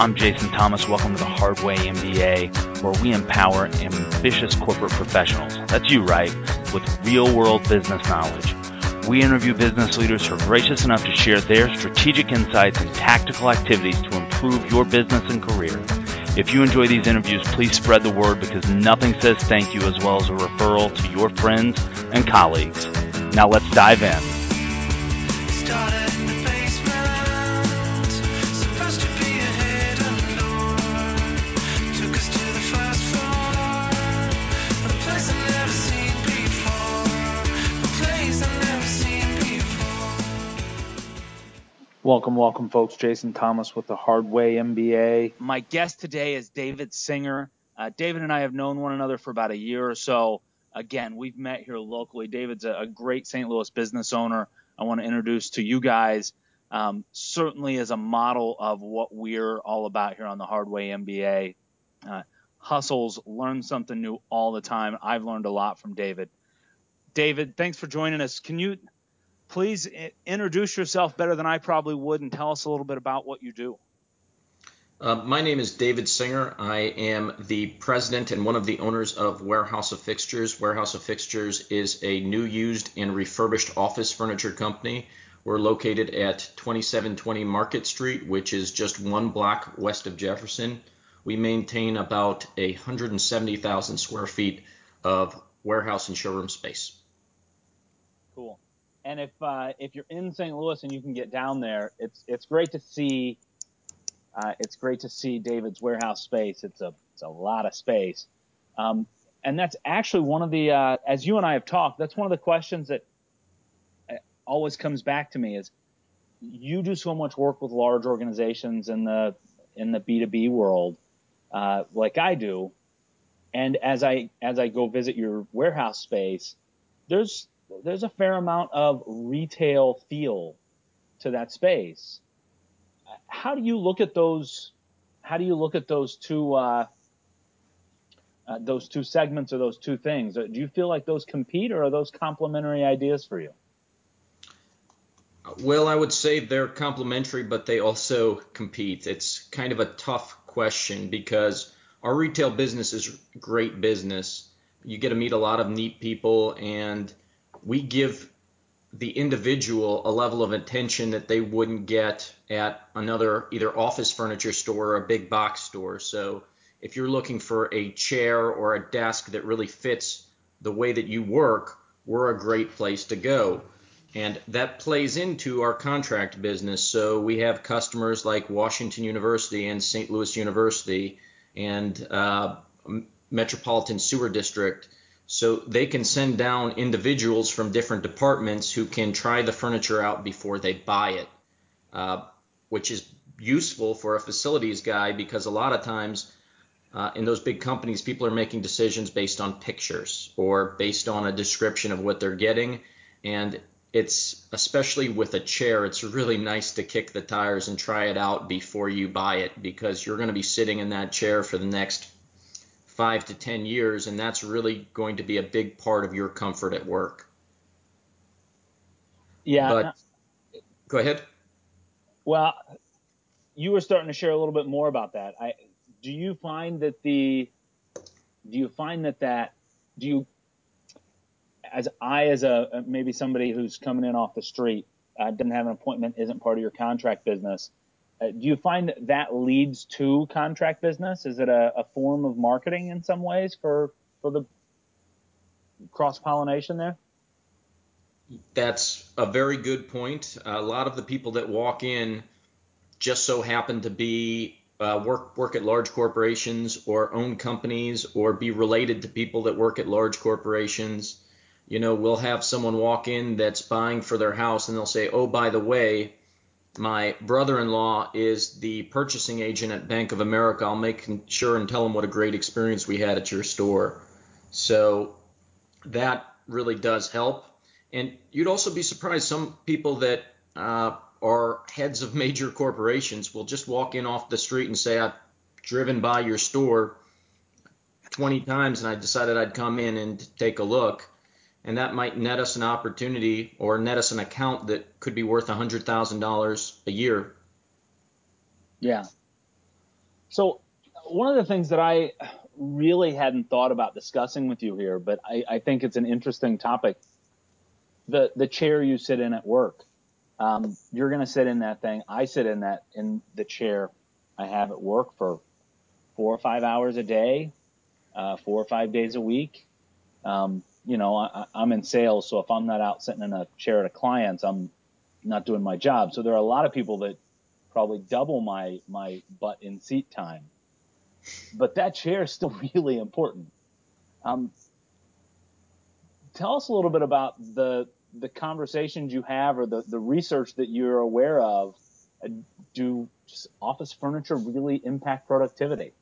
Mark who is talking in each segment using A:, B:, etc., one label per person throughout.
A: I'm Jason Thomas. Welcome to the Hard Way MBA, where we empower ambitious corporate professionals. That's you, right? With real world business knowledge. We interview business leaders who are gracious enough to share their strategic insights and tactical activities to improve your business and career. If you enjoy these interviews, please spread the word because nothing says thank you as well as a referral to your friends and colleagues. Now let's dive in. Welcome, welcome, folks. Jason Thomas with the Hard Way MBA. My guest today is David Singer. Uh, David and I have known one another for about a year or so. Again, we've met here locally. David's a, a great St. Louis business owner. I want to introduce to you guys, um, certainly as a model of what we're all about here on the Hard Way MBA. Uh, hustles, learn something new all the time. I've learned a lot from David. David, thanks for joining us. Can you please introduce yourself better than I probably would and tell us a little bit about what you do.
B: Uh, my name is David Singer. I am the president and one of the owners of Warehouse of Fixtures. Warehouse of Fixtures is a new, used, and refurbished office furniture company. We're located at 2720 Market Street, which is just one block west of Jefferson. We maintain about 170,000 square feet of warehouse and showroom space.
A: And if uh, if you're in St. Louis and you can get down there, it's it's great to see. Uh, it's great to see David's warehouse space. It's a it's a lot of space, um, and that's actually one of the uh, as you and I have talked. That's one of the questions that uh, always comes back to me is you do so much work with large organizations in the in the B2B world, uh, like I do, and as I as I go visit your warehouse space, there's there's a fair amount of retail feel to that space. How do you look at those? How do you look at those two? Uh, uh, those two segments or those two things? Do you feel like those compete, or are those complementary ideas for you?
B: Well, I would say they're complementary, but they also compete. It's kind of a tough question because our retail business is great business. You get to meet a lot of neat people, and we give the individual a level of attention that they wouldn't get at another either office furniture store or a big box store. So if you're looking for a chair or a desk that really fits the way that you work, we're a great place to go. And that plays into our contract business. So we have customers like Washington University and St. Louis University and uh, Metropolitan Sewer District so they can send down individuals from different departments who can try the furniture out before they buy it, uh, which is useful for a facilities guy because a lot of times uh, in those big companies, people are making decisions based on pictures or based on a description of what they're getting. And it's especially with a chair, it's really nice to kick the tires and try it out before you buy it because you're going to be sitting in that chair for the next five to 10 years, and that's really going to be a big part of your comfort at work.
A: Yeah.
B: But go ahead.
A: Well, you were starting to share a little bit more about that. I, do you find that the, do you find that that, do you, as I, as a, maybe somebody who's coming in off the street, uh, doesn't have an appointment, isn't part of your contract business, do you find that that leads to contract business? Is it a, a form of marketing in some ways for for the cross pollination there?
B: That's a very good point. A lot of the people that walk in just so happen to be uh, work work at large corporations or own companies or be related to people that work at large corporations. You know, we'll have someone walk in that's buying for their house and they'll say, "Oh, by the way, my brother-in-law is the purchasing agent at Bank of America. I'll make sure and tell him what a great experience we had at your store. So that really does help. And you'd also be surprised some people that uh, are heads of major corporations will just walk in off the street and say, I've driven by your store 20 times and I decided I'd come in and take a look and that might net us an opportunity or net us an account that could be worth $100,000 a year.
A: Yeah. So one of the things that I really hadn't thought about discussing with you here, but I, I think it's an interesting topic. The the chair you sit in at work. Um, you're going to sit in that thing. I sit in that in the chair I have at work for four or five hours a day, uh, four or five days a week. Um, you know, I, I'm in sales, so if I'm not out sitting in a chair at a client's, I'm not doing my job. So there are a lot of people that probably double my my butt in seat time. But that chair is still really important. Um, tell us a little bit about the the conversations you have or the, the research that you're aware of. Uh, do office furniture really impact productivity?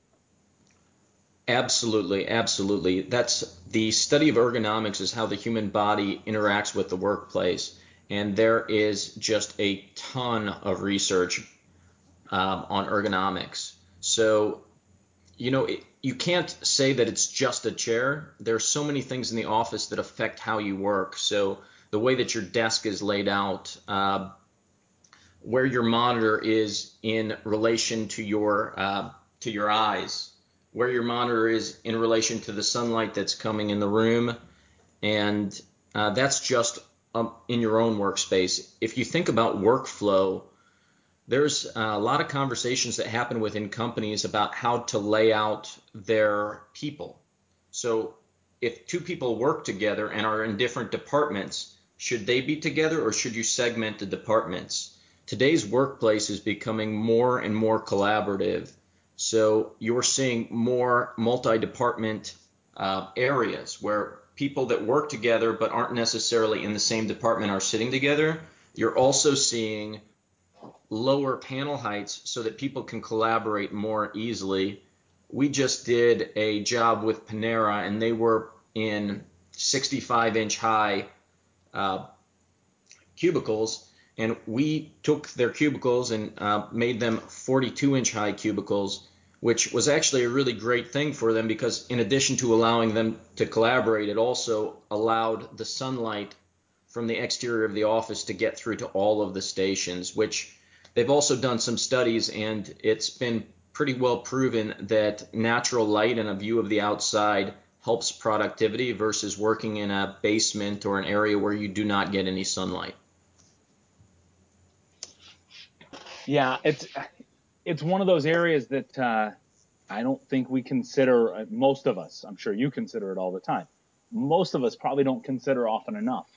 B: Absolutely, absolutely. That's the study of ergonomics is how the human body interacts with the workplace, and there is just a ton of research um, on ergonomics. So, you know, it, you can't say that it's just a chair. There are so many things in the office that affect how you work. So, the way that your desk is laid out, uh, where your monitor is in relation to your uh, to your eyes where your monitor is in relation to the sunlight that's coming in the room, and uh, that's just um, in your own workspace. If you think about workflow, there's a lot of conversations that happen within companies about how to lay out their people. So if two people work together and are in different departments, should they be together or should you segment the departments? Today's workplace is becoming more and more collaborative so you're seeing more multi-department uh, areas where people that work together but aren't necessarily in the same department are sitting together. You're also seeing lower panel heights so that people can collaborate more easily. We just did a job with Panera and they were in 65 inch high uh, cubicles and we took their cubicles and uh, made them 42 inch high cubicles, which was actually a really great thing for them because in addition to allowing them to collaborate, it also allowed the sunlight from the exterior of the office to get through to all of the stations, which they've also done some studies and it's been pretty well proven that natural light and a view of the outside helps productivity versus working in a basement or an area where you do not get any sunlight.
A: Yeah, it's it's one of those areas that uh, I don't think we consider. Uh, most of us, I'm sure you consider it all the time. Most of us probably don't consider often enough.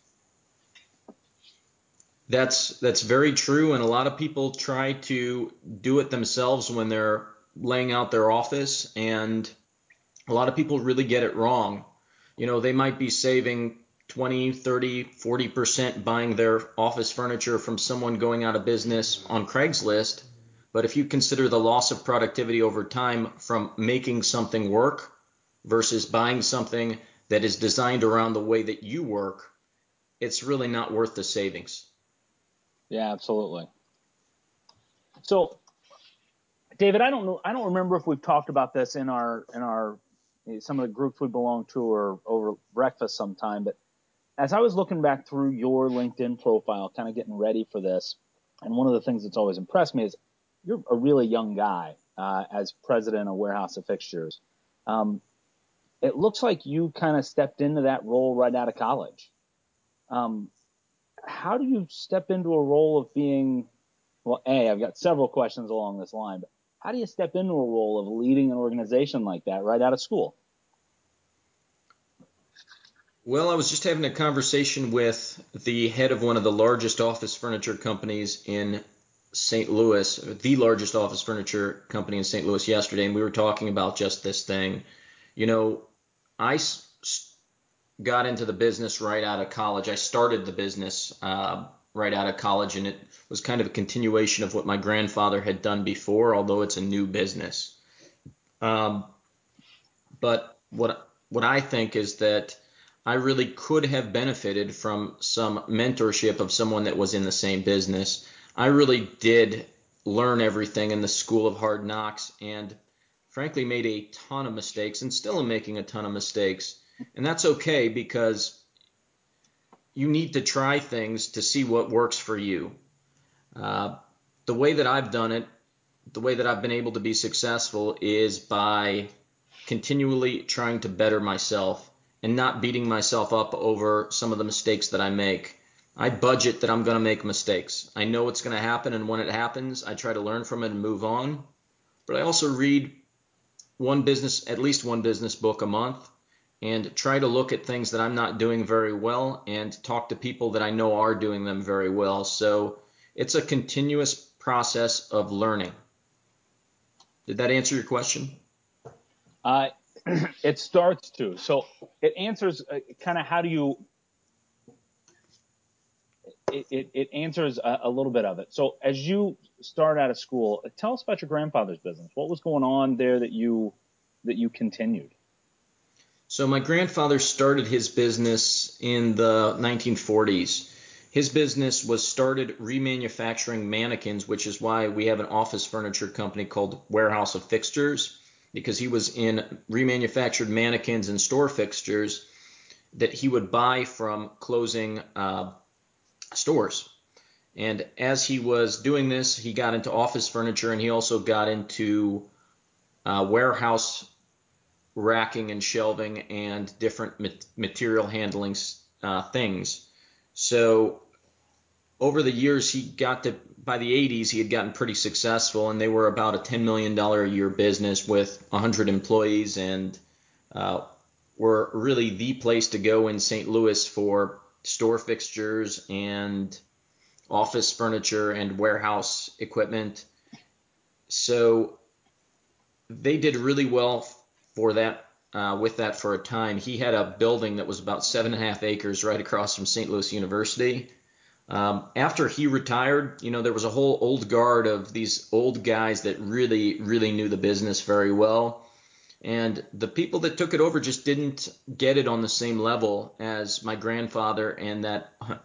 B: That's that's very true, and a lot of people try to do it themselves when they're laying out their office, and a lot of people really get it wrong. You know, they might be saving 20, 30, 40% buying their office furniture from someone going out of business on Craigslist. But if you consider the loss of productivity over time from making something work versus buying something that is designed around the way that you work, it's really not worth the savings.
A: Yeah, absolutely. So, David, I don't know, I don't remember if we've talked about this in our in our some of the groups we belong to or over breakfast sometime, but as I was looking back through your LinkedIn profile, kind of getting ready for this, and one of the things that's always impressed me is you're a really young guy uh, as president of Warehouse of Fixtures. Um, it looks like you kind of stepped into that role right out of college. Um, how do you step into a role of being, well, A, I've got several questions along this line, but how do you step into a role of leading an organization like that right out of school?
B: Well, I was just having a conversation with the head of one of the largest office furniture companies in St. Louis, the largest office furniture company in St. Louis yesterday, and we were talking about just this thing. You know, I got into the business right out of college. I started the business uh, right out of college, and it was kind of a continuation of what my grandfather had done before, although it's a new business. Um, but what what I think is that I really could have benefited from some mentorship of someone that was in the same business. I really did learn everything in the school of hard knocks and frankly made a ton of mistakes and still am making a ton of mistakes. And that's okay because you need to try things to see what works for you. Uh, the way that I've done it the way that I've been able to be successful is by continually trying to better myself and not beating myself up over some of the mistakes that I make. I budget that I'm going to make mistakes. I know what's going to happen, and when it happens, I try to learn from it and move on. But I also read one business, at least one business book a month, and try to look at things that I'm not doing very well and talk to people that I know are doing them very well. So it's a continuous process of learning. Did that answer your question?
A: Uh, it starts to. So it answers uh, kind of how do you. It, it, answers a, a, little bit of it. So as you start out of school, tell us about your grandfather's business. What was going on there that you that you continued?
B: So my grandfather started his business in the 1940s. His business was started remanufacturing mannequins, which is why we have an office furniture company called Warehouse of Fixtures because he was in remanufactured mannequins and store fixtures that he would buy from closing uh, stores. And as he was doing this, he got into office furniture and he also got into uh, warehouse racking and shelving and different material handling uh, things. So over the years, he got to by the 80s, he had gotten pretty successful, and they were about a $10 million a year business with 100 employees, and uh, were really the place to go in St. Louis for store fixtures and office furniture and warehouse equipment. So they did really well for that. Uh, with that for a time, he had a building that was about seven and a half acres right across from St. Louis University um, after he retired, you know, there was a whole old guard of these old guys that really, really knew the business very well. And the people that took it over just didn't get it on the same level as my grandfather and that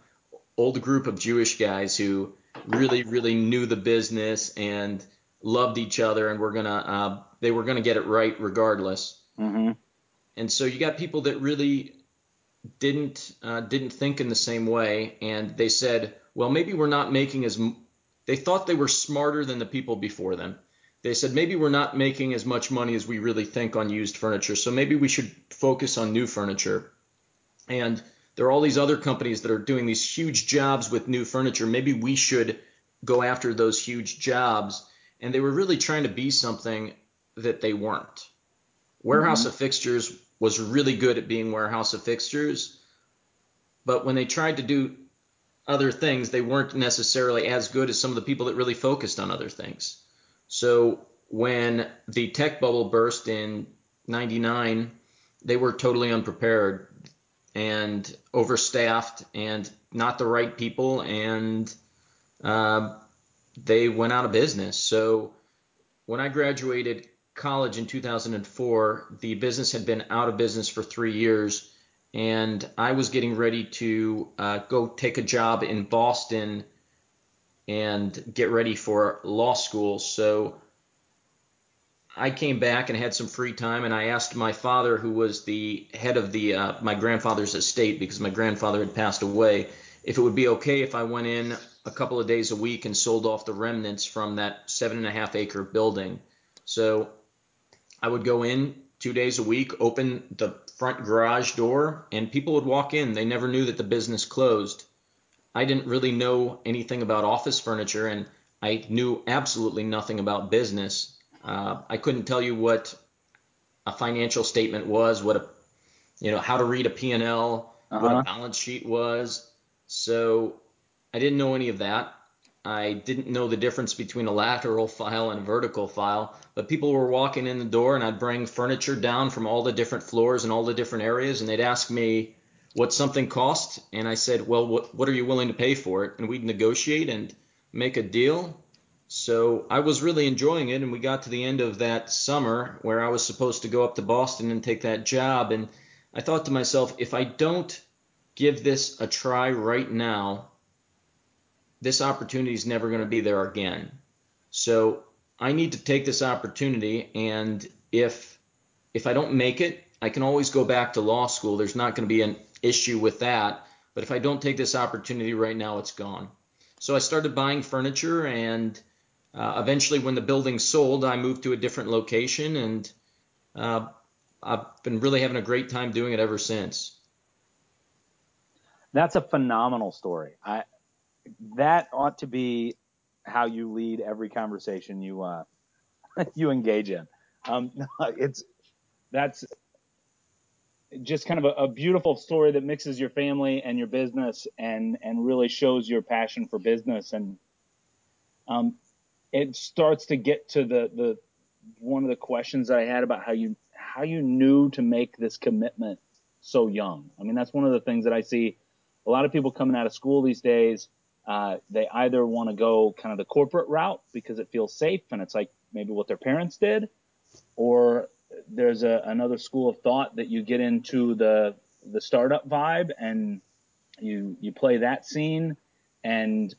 B: old group of Jewish guys who really, really knew the business and loved each other and were gonna, uh, they were gonna get it right regardless.
A: Mm-hmm.
B: And so you got people that really didn't uh, didn't think in the same way, and they said, well, maybe we're not making as m-. they thought they were smarter than the people before them. They said maybe we're not making as much money as we really think on used furniture, so maybe we should focus on new furniture. And there are all these other companies that are doing these huge jobs with new furniture. Maybe we should go after those huge jobs. And they were really trying to be something that they weren't. Warehouse mm-hmm. of Fixtures was really good at being warehouse of fixtures, but when they tried to do other things, they weren't necessarily as good as some of the people that really focused on other things. So when the tech bubble burst in 99, they were totally unprepared and overstaffed and not the right people, and uh, they went out of business. So when I graduated college in 2004, the business had been out of business for three years, and I was getting ready to uh, go take a job in Boston and get ready for law school. So I came back and had some free time, and I asked my father, who was the head of the uh, my grandfather's estate, because my grandfather had passed away, if it would be okay if I went in a couple of days a week and sold off the remnants from that seven and a half acre building. So I would go in two days a week, open the front garage door, and people would walk in. They never knew that the business closed. I didn't really know anything about office furniture, and I knew absolutely nothing about business. Uh, I couldn't tell you what a financial statement was, what a you know how to read a P&L, uh-huh. what a uh-huh. balance sheet was. So I didn't know any of that. I didn't know the difference between a lateral file and a vertical file, but people were walking in the door and I'd bring furniture down from all the different floors and all the different areas and they'd ask me what something cost and I said, "Well, what what are you willing to pay for it?" and we'd negotiate and make a deal. So I was really enjoying it and we got to the end of that summer where I was supposed to go up to Boston and take that job and I thought to myself, if I don't give this a try right now, this opportunity is never going to be there again. So I need to take this opportunity, and if if I don't make it, I can always go back to law school. There's not going to be an issue with that. But if I don't take this opportunity right now, it's gone. So I started buying furniture, and uh, eventually, when the building sold, I moved to a different location, and uh, I've been really having a great time doing it ever since.
A: That's a phenomenal story. I that ought to be how you lead every conversation you uh, you engage in. Um, it's that's just kind of a, a, beautiful story that mixes your family and your business and and really shows your passion for business and um, it starts to get to the the one of the questions that I had about how you how you knew to make this commitment so young. I mean that's one of the things that I see a lot of people coming out of school these days. Uh, they either want to go kind of the corporate route because it feels safe and it's like maybe what their parents did, or there's a, another school of thought that you get into the the startup vibe and you you play that scene. And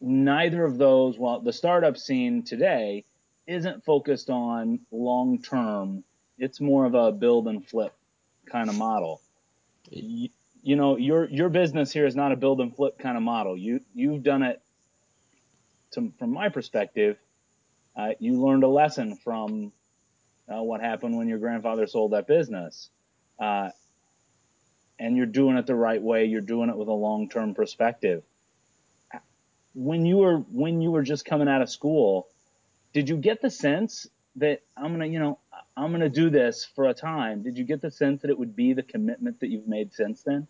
A: neither of those well the startup scene today isn't focused on long term it's more of a build and flip kind of model. You, you know your your business here is not a build and flip kind of model. You you've done it to, from my perspective uh, you learned a lesson from uh, what happened when your grandfather sold that business. Uh, and you're doing it the right way. You're doing it with a long-term perspective. When you were when you were just coming out of school, did you get the sense that I'm gonna, you know, I'm gonna do this for a time? Did you get the sense that it would be the commitment that you've made since then?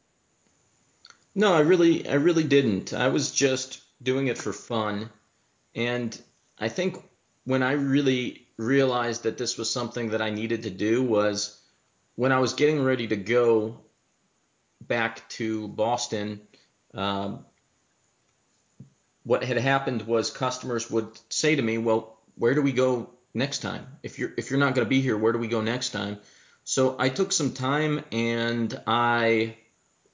B: No, I really, I really didn't. I was just doing it for fun, and I think when I really realized that this was something that I needed to do was when I was getting ready to go back to Boston. Um, what had happened was customers would say to me, "Well, where do we go next time? If you're if you're not going to be here, where do we go next time?" So I took some time and I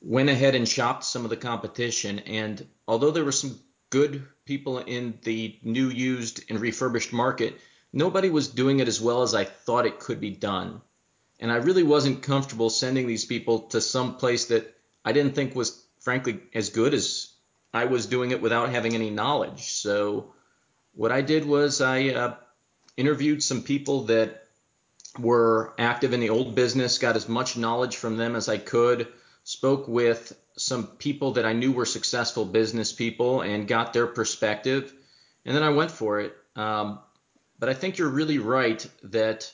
B: went ahead and shopped some of the competition. And although there were some good people in the new, used, and refurbished market, nobody was doing it as well as I thought it could be done. And I really wasn't comfortable sending these people to some place that I didn't think was, frankly, as good as I was doing it without having any knowledge. So what I did was I uh, interviewed some people that were active in the old business, got as much knowledge from them as I could, spoke with some people that I knew were successful business people and got their perspective, and then I went for it. Um, but I think you're really right that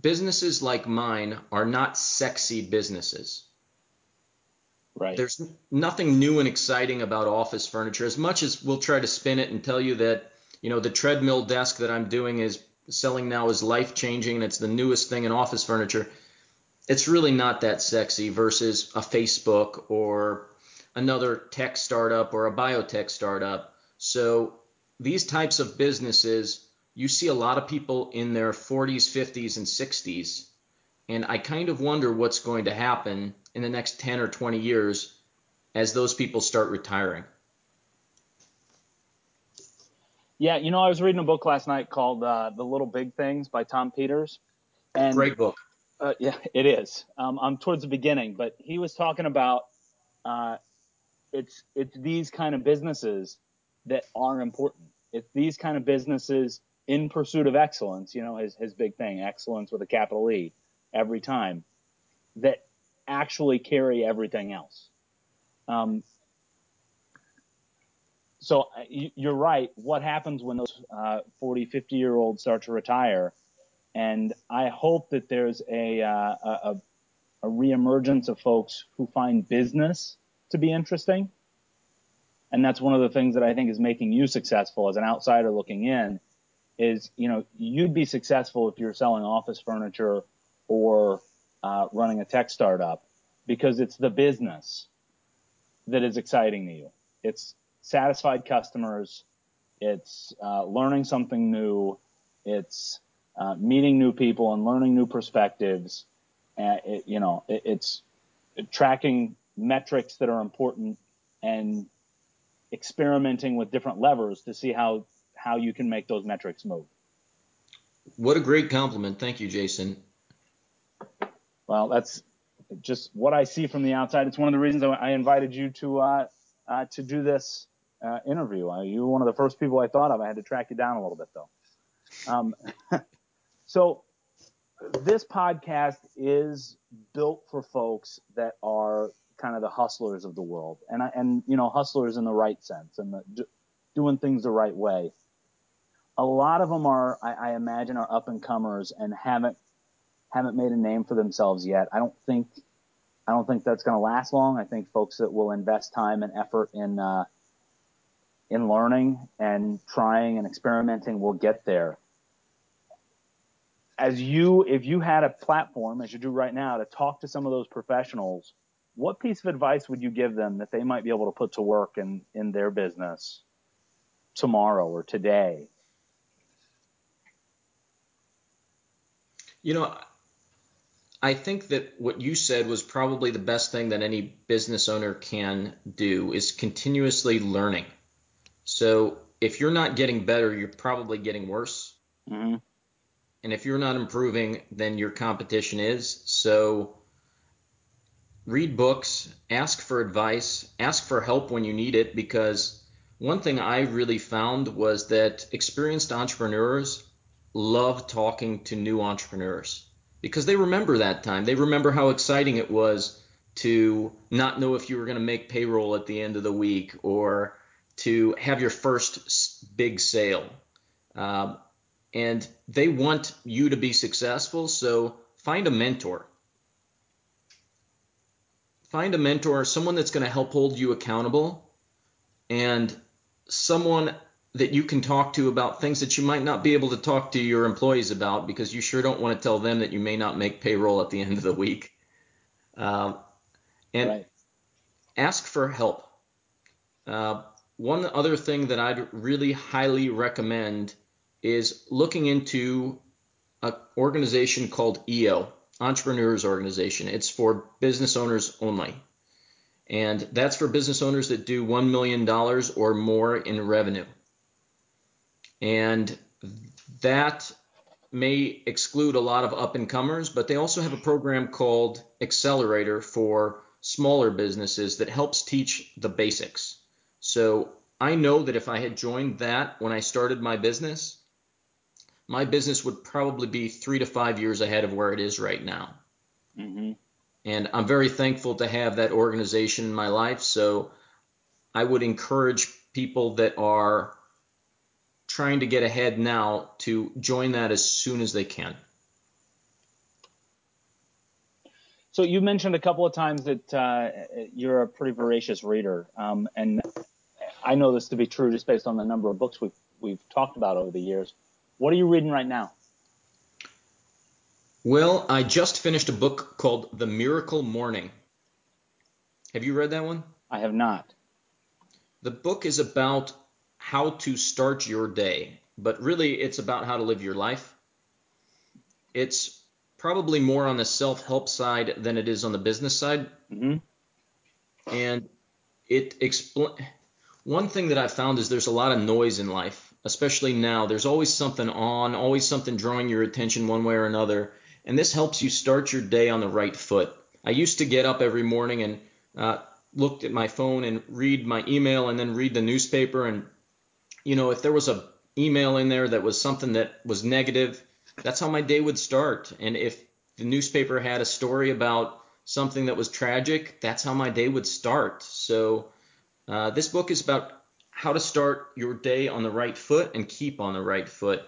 B: businesses like mine are not sexy businesses.
A: Right.
B: There's nothing new and exciting about office furniture. As much as we'll try to spin it and tell you that, you know, the treadmill desk that I'm doing is selling now is life changing and it's the newest thing in office furniture it's really not that sexy versus a Facebook or another tech startup or a biotech startup. So these types of businesses, you see a lot of people in their 40s, 50s, and 60s. And I kind of wonder what's going to happen in the next 10 or 20 years as those people start retiring.
A: Yeah, you know, I was reading a book last night called uh, The Little Big Things by Tom Peters.
B: And Great book.
A: Uh, yeah, it is. Um, I'm towards the beginning, but he was talking about uh, it's it's these kind of businesses that are important. It's these kind of businesses in pursuit of excellence. You know, his his big thing, excellence with a capital E, every time, that actually carry everything else. Um, so uh, you're right. What happens when those uh, 40, 50 year olds start to retire? And I hope that there's a, uh, a, a reemergence of folks who find business to be interesting. And that's one of the things that I think is making you successful as an outsider looking in is, you know, you'd be successful if you're selling office furniture or uh, running a tech startup because it's the business that is exciting to you. It's satisfied customers. It's uh, learning something new. It's uh, meeting new people and learning new perspectives. And it, you know, it, it's tracking metrics that are important and experimenting with different levers to see how how you can make those metrics move.
B: What a great compliment. Thank you, Jason.
A: Well, that's just what I see from the outside. It's one of the reasons I invited you to uh, uh, to do this uh, interview. Uh, you were one of the first people I thought of. I had to track you down a little bit though. Um, so this podcast is built for folks that are kind of the hustlers of the world, and I, and you know hustlers in the right sense and the, doing things the right way. A lot of them are, I, I imagine, are up and comers and haven't haven't made a name for themselves yet. I don't think I don't think that's going to last long. I think folks that will invest time and effort in uh, in learning and trying and experimenting will get there. As you, if you had a platform, as you do right now, to talk to some of those professionals, what piece of advice would you give them that they might be able to put to work in, in their business tomorrow or today?
B: You know, I think that what you said was probably the best thing that any business owner can do is continuously learning. So if you're not getting better, you're probably getting worse. Mm-hmm. And if you're not improving, then your competition is. So read books, ask for advice, ask for help when you need it, because one thing I really found was that experienced entrepreneurs love talking to new entrepreneurs because they remember that time. They remember how exciting it was to not know if you were going to make payroll at the end of the week or to have your first big sale. Um, and they want you to be successful, so find a mentor. Find a mentor, someone that's going to help hold you accountable, and someone that you can talk to about things that you might not be able to talk to your employees about because you sure don't want to tell them that you may not make payroll at the end of the week. Um, and right. ask for help. Uh, one other thing that I'd really highly recommend is looking into an organization called EO, Entrepreneurs Organization. It's for business owners only. And that's for business owners that do $1 million or more in revenue. And that may exclude a lot of up and comers, but they also have a program called Accelerator for smaller businesses that helps teach the basics. So I know that if I had joined that when I started my business, my business would probably be three to five years ahead of where it is right now. Mm-hmm. And I'm very thankful to have that organization in my life. So I would encourage people that are trying to get ahead now to join that as soon as they can.
A: So you mentioned a couple of times that uh, you're a pretty voracious reader, um, and I know this to be true just based on the number of books we've we've talked about over the years. What are you reading right now?
B: Well, I just finished a book called The Miracle Morning. Have you read that one?
A: I have not.
B: The book is about how to start your day, but really it's about how to live your life. It's probably more on the self help side than it is on the business side. Mm-hmm. And it explain one thing that I've found is there's a lot of noise in life, especially now. There's always something on, always something drawing your attention one way or another. And this helps you start your day on the right foot. I used to get up every morning and uh, looked at my phone and read my email and then read the newspaper and you know, if there was a email in there that was something that was negative, that's how my day would start. And if the newspaper had a story about something that was tragic, that's how my day would start. So uh, this book is about how to start your day on the right foot and keep on the right foot.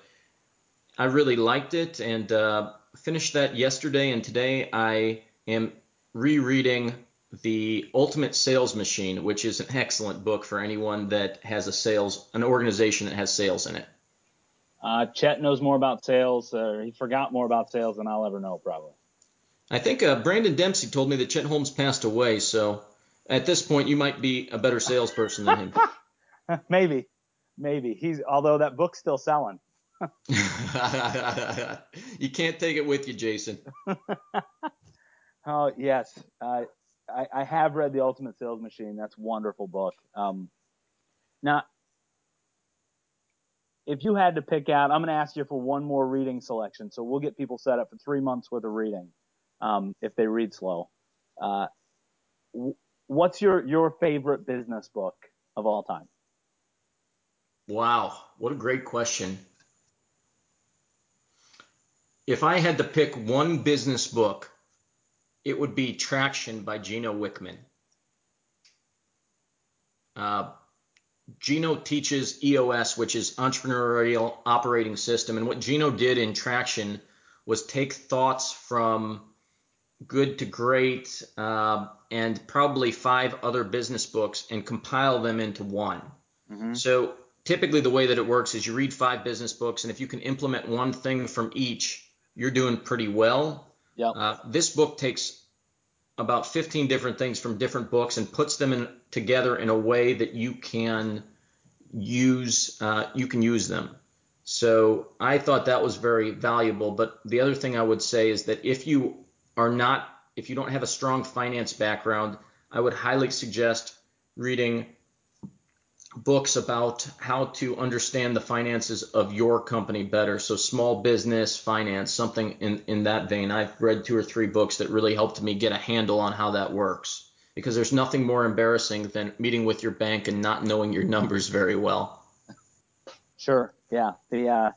B: I really liked it and uh, finished that yesterday, and today I am rereading the Ultimate Sales Machine, which is an excellent book for anyone that has a sales, an organization that has sales in it.
A: Uh, Chet knows more about sales, or he forgot more about sales than I'll ever know, probably.
B: I think uh, Brandon Dempsey told me that Chet Holmes passed away, so at this point you might be a better salesperson than him.
A: maybe, maybe he's. Although that book's still selling.
B: you can't take it with you, Jason.
A: oh yes, uh, I, I, have read The Ultimate Sales Machine. That's a wonderful book. Um, now, if you had to pick out, I'm going to ask you for one more reading selection. So we'll get people set up for three months worth of reading um, if they read slow. Uh, what's your your favorite business book of all time?
B: Wow, what a great question. If I had to pick one business book, it would be Traction by Gino Wickman. Uh, Gino teaches EOS, which is Entrepreneurial Operating System. And what Gino did in Traction was take thoughts from good to great uh, and probably five other business books and compile them into one. Mm-hmm. So typically the way that it works is you read five business books, and if you can implement one thing from each, you're doing pretty well.
A: Yep. Uh,
B: this book takes about 15 different things from different books and puts them in, together in a way that you can use uh, you can use them. So I thought that was very valuable. But the other thing I would say is that if you are not if you don't have a strong finance background, I would highly suggest reading books about how to understand the finances of your company better. So small business finance, something in, in that vein. I've read two or three books that really helped me get a handle on how that works. Because there's nothing more embarrassing than meeting with your bank and not knowing your numbers very well.
A: Sure. Yeah. The uh,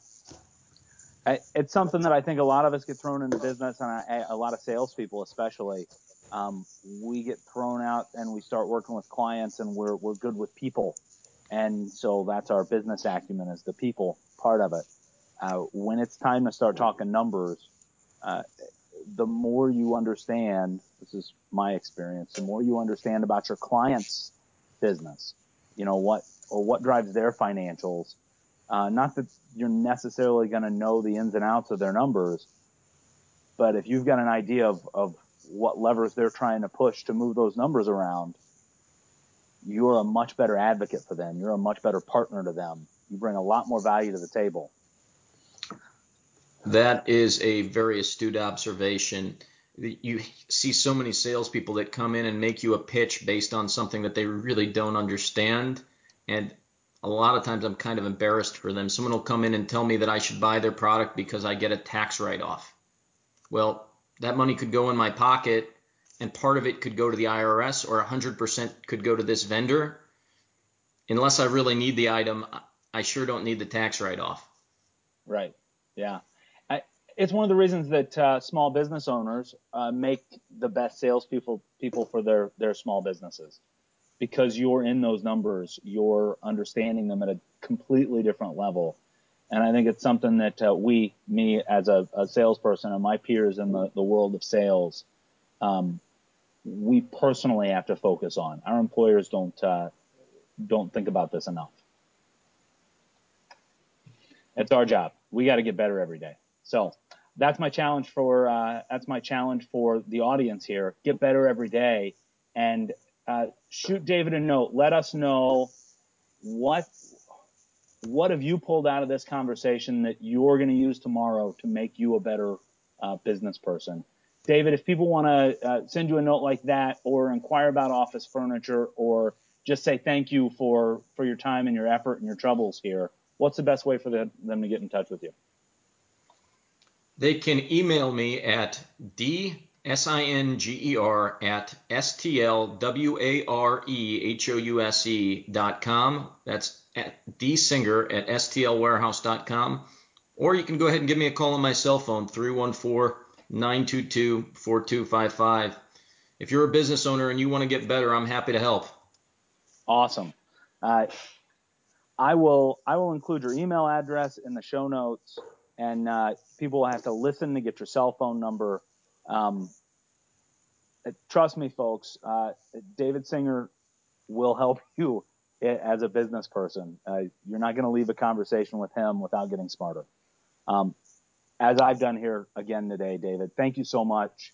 A: I, it's something that I think a lot of us get thrown into business, and I, a lot of salespeople especially. Um, we get thrown out and we start working with clients, and we're we're good with people and so that's our business acumen is the people part of it. Uh, when it's time to start talking numbers, uh, the more you understand, this is my experience, the more you understand about your client's business, you know, what, or what drives their financials. Uh, not that you're necessarily going to know the ins and outs of their numbers, but if you've got an idea of, of what levers they're trying to push to move those numbers around, you're a much better advocate for them. You're a much better partner to them. You bring a lot more value to the table.
B: That is a very astute observation. You see so many salespeople that come in and make you a pitch based on something that they really don't understand. And a lot of times I'm kind of embarrassed for them. Someone will come in and tell me that I should buy their product because I get a tax write off. Well, that money could go in my pocket and part of it could go to the IRS or 100% could go to this vendor, unless I really need the item, I sure don't need the tax write off.
A: Right. Yeah. I, it's one of the reasons that uh, small business owners uh, make the best salespeople people for their, their small businesses because you're in those numbers, you're understanding them at a completely different level. And I think it's something that uh, we, me as a, a, salesperson and my peers in the, the world of sales, um, we personally have to focus on. Our employers don't uh, don't think about this enough. It's our job. We got to get better every day. So that's my challenge for uh, that's my challenge for the audience here. Get better every day, and uh, shoot David a note. Let us know what what have you pulled out of this conversation that you're going to use tomorrow to make you a better uh, business person. David, if people want to uh, send you a note like that or inquire about office furniture or just say thank you for, for your time and your effort and your troubles here, what's the best way for the, them to get in touch with you?
B: They can email me at d-s-i-n-g-e-r at s-t-l-w-a-r-e-h-o-u-s-e dot com. That's at dsinger at stlwarehouse dot com. Or you can go ahead and give me a call on my cell phone, 314- 922 4255. If you're a business owner and you want to get better, I'm happy to help.
A: Awesome. Uh, I will I will include your email address in the show notes, and uh, people will have to listen to get your cell phone number. Um, trust me, folks. Uh, David Singer will help you as a business person. Uh, you're not going to leave a conversation with him without getting smarter. Um, as I've done here again today, David. Thank you so much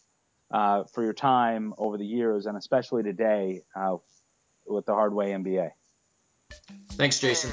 A: uh, for your time over the years, and especially today uh, with the Hardway MBA.
B: Thanks, Jason.